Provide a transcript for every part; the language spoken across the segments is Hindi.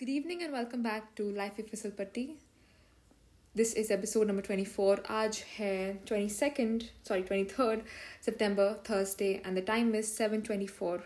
Good evening and welcome back to Life with Fisalpatti. This is episode number 24. आज है 22nd, sorry 23rd September, Thursday and the time is 7:24.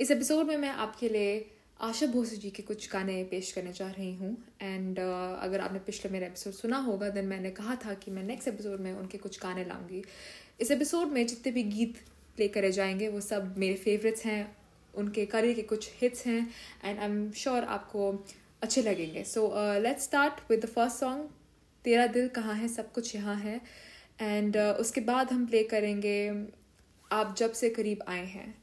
इस एपिसोड में मैं आपके लिए आशा भोसले जी के कुछ गाने पेश करने जा रही हूँ एंड uh, अगर आपने पिछले मेरा एपिसोड सुना होगा देन मैंने कहा था कि मैं नेक्स्ट एपिसोड में उनके कुछ गाने लाऊँगी इस एपिसोड में जितने भी गीत प्ले करे जाएँगे वो सब मेरे फेवरेट्स हैं उनके करियर के कुछ हिट्स हैं एंड आई एम श्योर आपको अच्छे लगेंगे. So let's start with the first song तेरा दिल कहाँ है? सब कुछ यहाँ है. एंड uh, उसके बाद हम प्ले करेंगे आप जब से करीब आए हैं.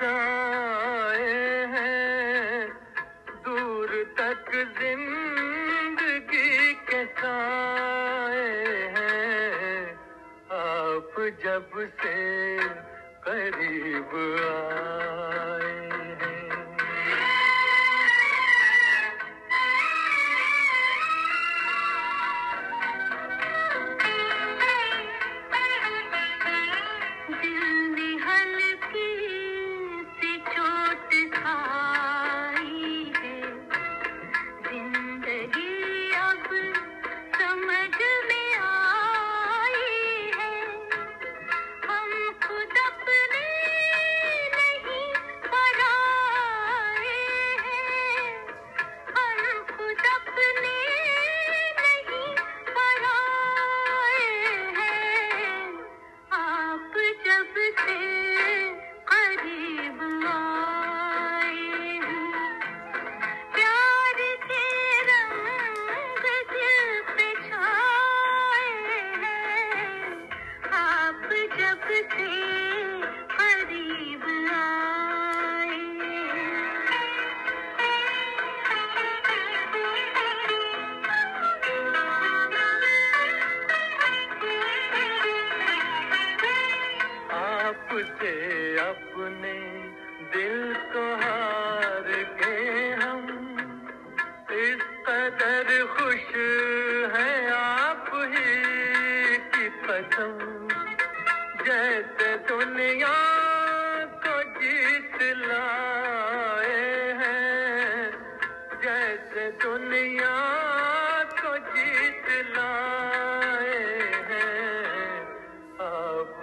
साए हैं दूर तक ज़िंदगी के साए हैं। आप जब से करीब आए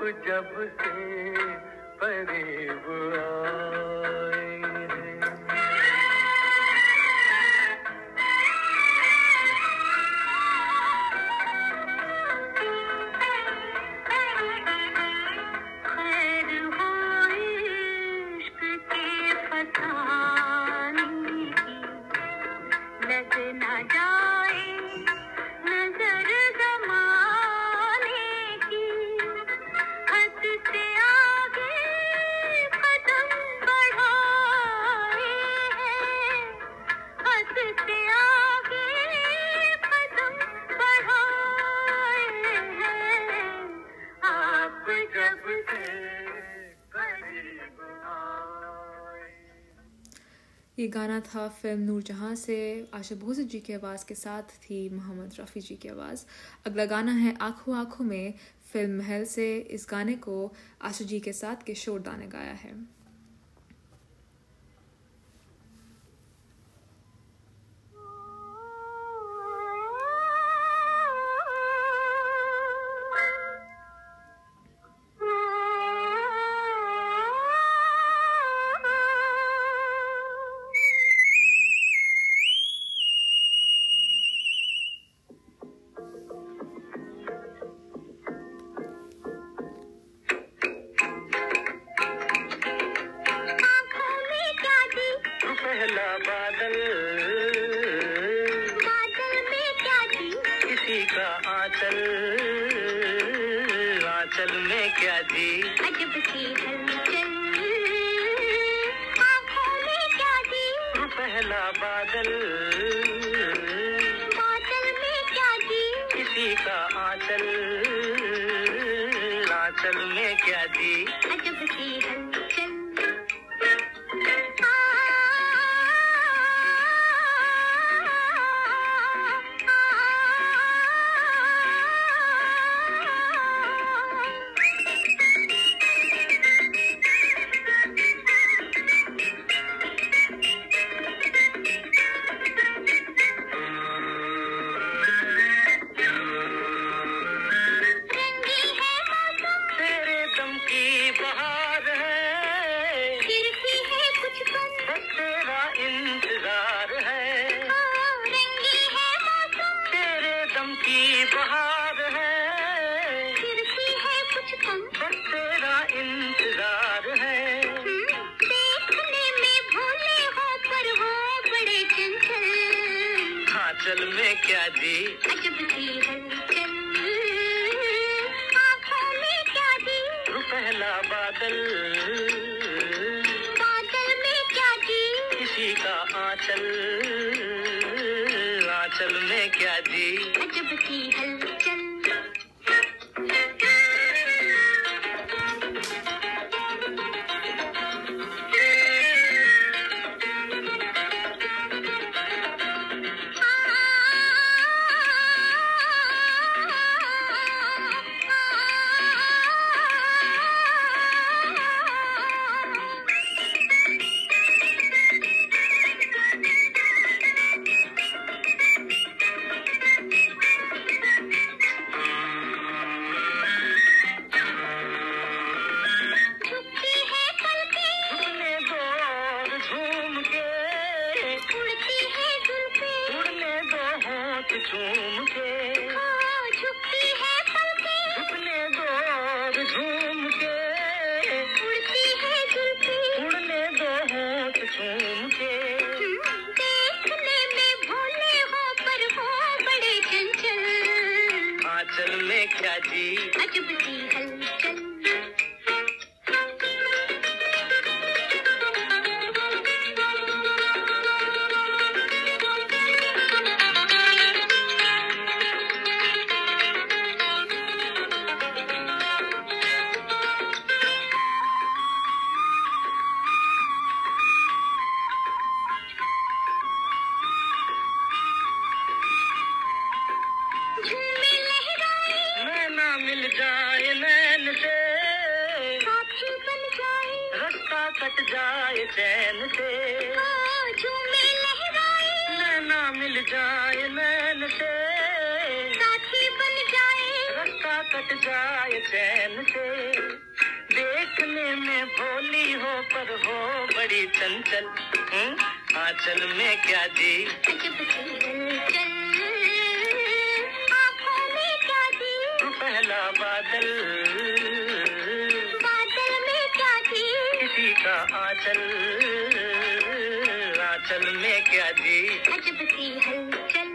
जब से परे हुआ गाना था फ़िल्म नूरजहाँ से आशा भोसले जी की आवाज़ के साथ थी, मोहम्मद रफ़ी जी की आवाज़। अगला गाना है आँखों आँखों में, फ़िल्म महल से इस गाने को आशा जी के साथ किशोर दा ने गाया है। धरती का आंचल आंचल में क्या थी हलचल में क्या दी? अजब में क्या दी? रुपहला बादल। झूम के चैन से। झूमे लहराए नैना मिल जाए नैन से। साथी बन जाए। रास्ता कट जाए चैन से। देखने में भोली हो पर हो बड़ी चंचल। हम्म, आंचल में क्या जी? सी आँखों में क्या दी पहला बादल। का आंचल आंचल में क्या जी? अजब सी हलचल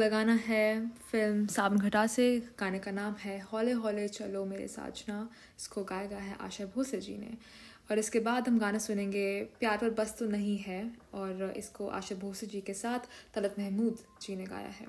अगला गाना है, फ़िल्म सावन घटा से, गाने का नाम है हौले हौले चलो मेरे साजना, इसको गाया गया है आशा भोसले जी ने। और इसके बाद हम गाना सुनेंगे, प्यार पर बस तो नहीं है, और इसको आशा भोसले जी के साथ तलत महमूद जी ने गाया है।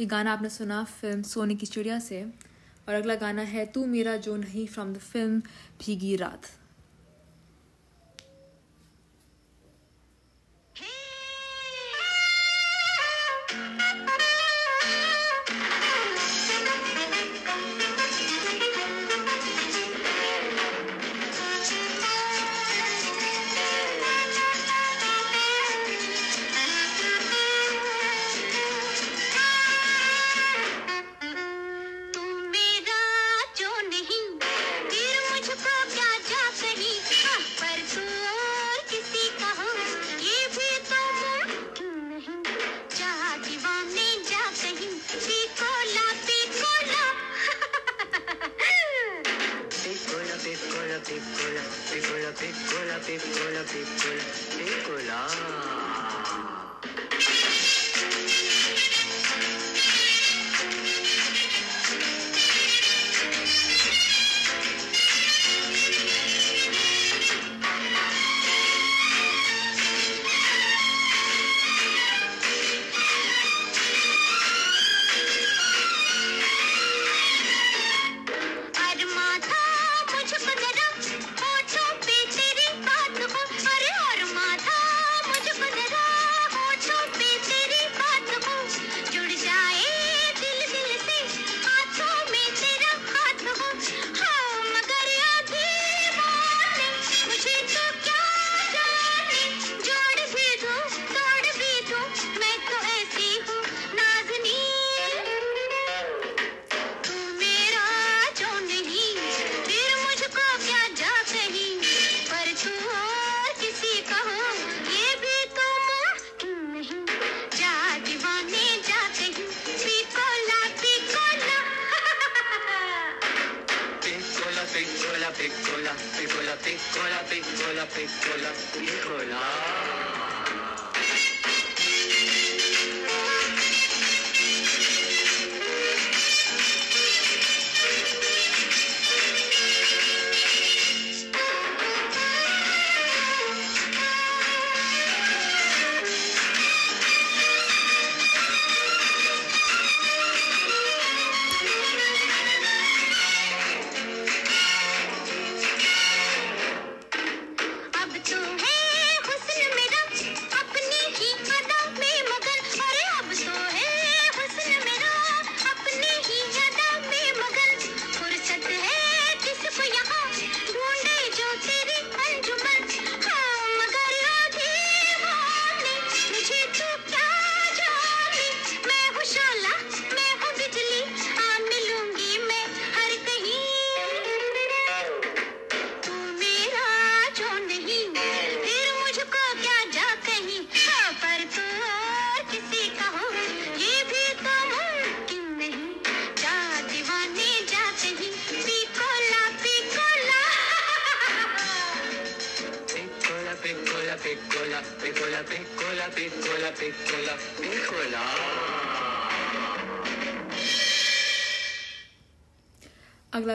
ये गाना आपने सुना फ़िल्म सोने की चिड़िया से, और अगला गाना है, तू मेरा जो नहीं फ्रॉम द फ़िल्म भीगी रात। Tek kolak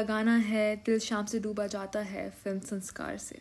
गाना है दिल शाम से डूबा जाता है फ़िल्म संस्कार से।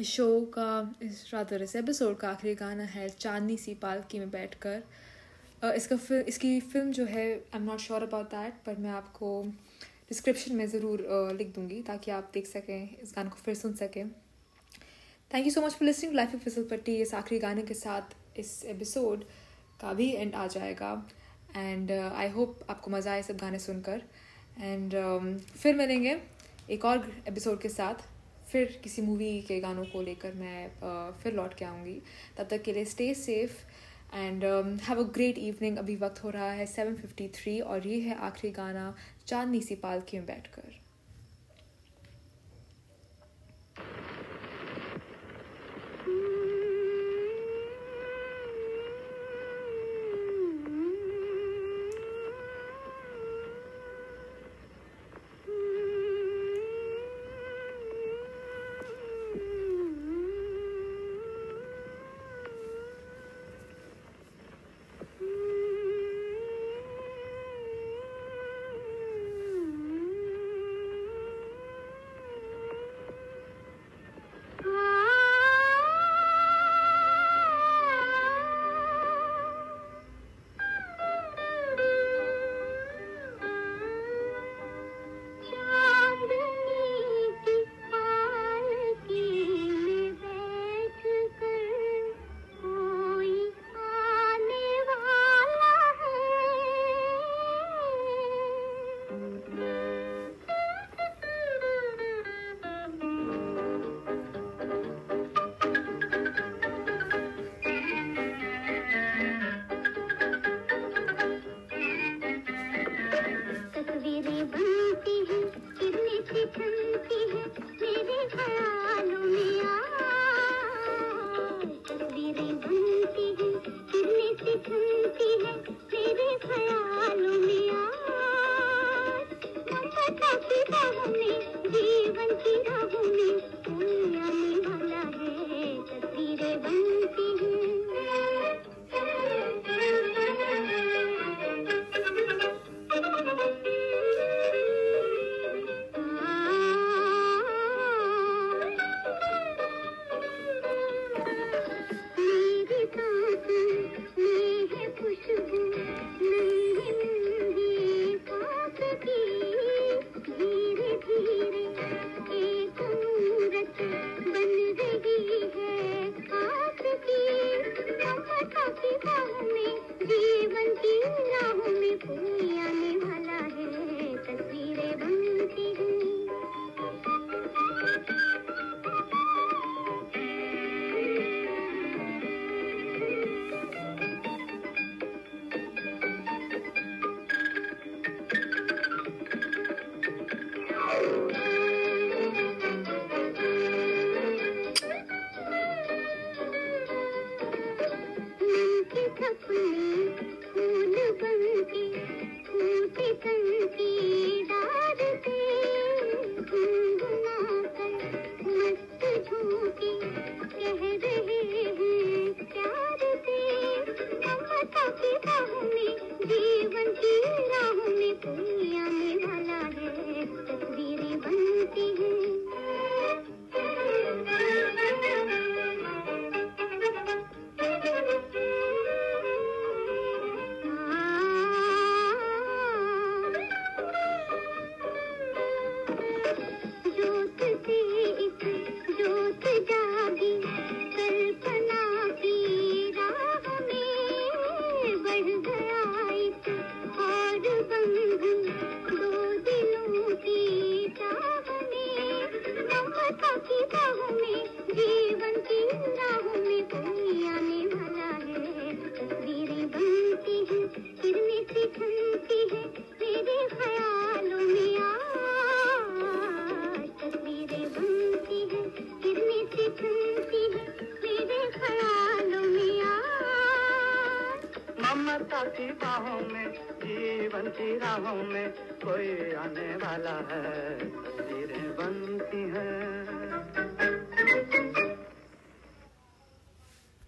इस शो का इस रादर इस एपिसोड का आखिरी गाना है चांदनी सी पालकी में बैठकर। अ, इसका फिल इसकी फ़िल्म जो है I am not sure about that पर मैं आपको डिस्क्रिप्शन में ज़रूर अ, लिख दूँगी ताकि आप देख सकें इस गाने को फिर सुन सकें। Thank you so much for listening life of फिसल पट्टी इस आखिरी गाने के साथ इस एपिसोड का भी एंड आ जाएगा। एंड आई होप आपको मज़ा आए सब गाने सुनकर। एंड um, फिर मिलेंगे एक और एपिसोड के साथ। फिर किसी मूवी के गानों को लेकर मैं फिर लौट के आऊँगी तब तक के लिए stay safe and have a great evening अभी वक्त हो रहा है सेवन फिफ्टी थ्री और ये है आखिरी गाना चांदनी सी पालकी में बैठकर Mm-hmm. तेरे बनते हैं कितने थे